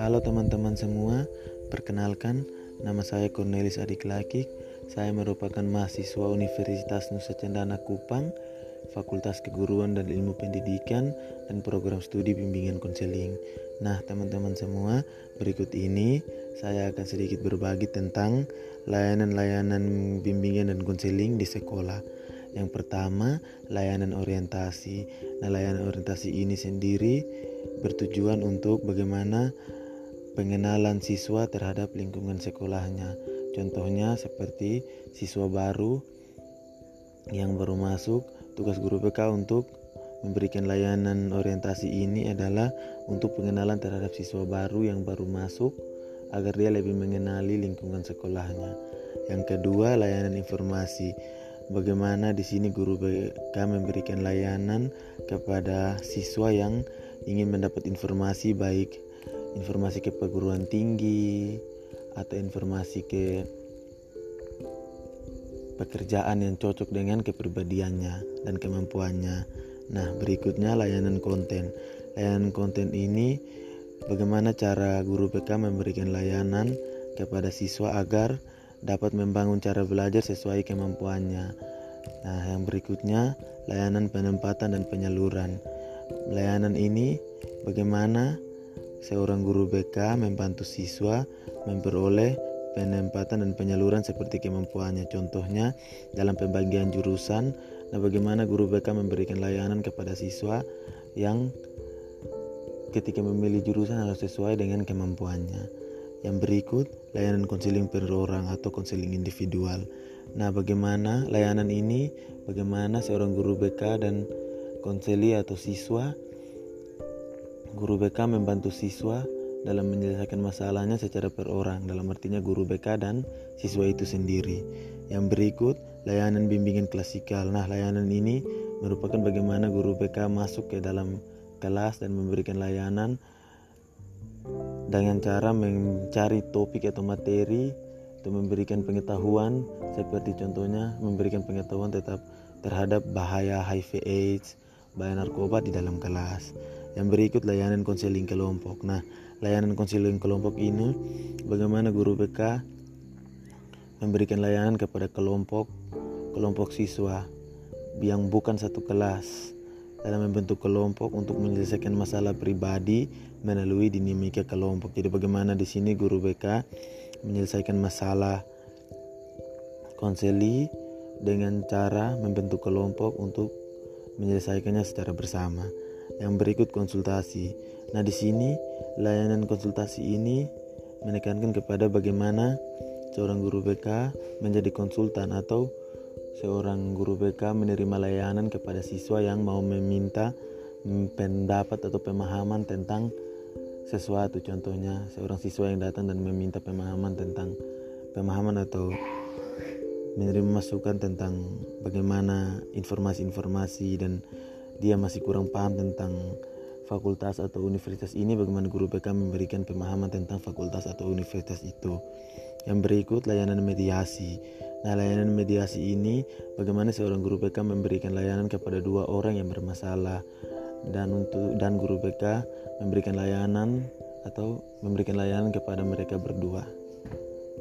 Halo teman-teman semua, perkenalkan nama saya Cornelis Adik Laki. Saya merupakan mahasiswa Universitas Nusa Cendana Kupang, Fakultas Keguruan dan Ilmu Pendidikan dan program studi bimbingan konseling. Nah, teman-teman semua, berikut ini saya akan sedikit berbagi tentang layanan-layanan bimbingan dan konseling di sekolah. Yang pertama, layanan orientasi. Nah, layanan orientasi ini sendiri bertujuan untuk bagaimana pengenalan siswa terhadap lingkungan sekolahnya. Contohnya seperti siswa baru yang baru masuk, tugas guru BK untuk memberikan layanan orientasi ini adalah untuk pengenalan terhadap siswa baru yang baru masuk agar dia lebih mengenali lingkungan sekolahnya. Yang kedua, layanan informasi. Bagaimana di sini guru BK memberikan layanan kepada siswa yang ingin mendapat informasi baik informasi ke perguruan tinggi atau informasi ke pekerjaan yang cocok dengan kepribadiannya dan kemampuannya. Nah, berikutnya layanan konten. Layanan konten ini bagaimana cara guru PK memberikan layanan kepada siswa agar dapat membangun cara belajar sesuai kemampuannya. Nah, yang berikutnya layanan penempatan dan penyaluran. Layanan ini bagaimana seorang guru BK membantu siswa memperoleh penempatan dan penyaluran seperti kemampuannya. Contohnya dalam pembagian jurusan, nah bagaimana guru BK memberikan layanan kepada siswa yang ketika memilih jurusan harus sesuai dengan kemampuannya. Yang berikut, layanan konseling per orang atau konseling individual. Nah, bagaimana layanan ini? Bagaimana seorang guru BK dan konseli atau siswa Guru BK membantu siswa dalam menyelesaikan masalahnya secara per orang, dalam artinya guru BK dan siswa itu sendiri. Yang berikut, layanan bimbingan klasikal. Nah, layanan ini merupakan bagaimana guru BK masuk ke dalam kelas dan memberikan layanan dengan cara mencari topik atau materi untuk memberikan pengetahuan seperti contohnya memberikan pengetahuan tetap terhadap bahaya HIV AIDS, bahaya narkoba di dalam kelas. Yang berikut layanan konseling kelompok. Nah, layanan konseling kelompok ini bagaimana guru BK memberikan layanan kepada kelompok kelompok siswa yang bukan satu kelas dalam membentuk kelompok untuk menyelesaikan masalah pribadi melalui dinamika kelompok. Jadi bagaimana di sini guru BK menyelesaikan masalah konseli dengan cara membentuk kelompok untuk menyelesaikannya secara bersama. Yang berikut konsultasi. Nah, di sini layanan konsultasi ini menekankan kepada bagaimana seorang guru BK menjadi konsultan atau seorang guru BK menerima layanan kepada siswa yang mau meminta pendapat atau pemahaman tentang sesuatu. Contohnya seorang siswa yang datang dan meminta pemahaman tentang pemahaman atau menerima masukan tentang bagaimana informasi-informasi dan dia masih kurang paham tentang fakultas atau universitas ini bagaimana guru BK memberikan pemahaman tentang fakultas atau universitas itu. Yang berikut layanan mediasi nah layanan mediasi ini bagaimana seorang guru BK memberikan layanan kepada dua orang yang bermasalah? Dan untuk dan guru BK memberikan layanan atau memberikan layanan kepada mereka berdua?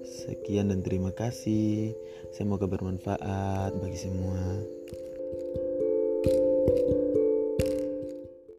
Sekian dan terima kasih. Semoga bermanfaat bagi semua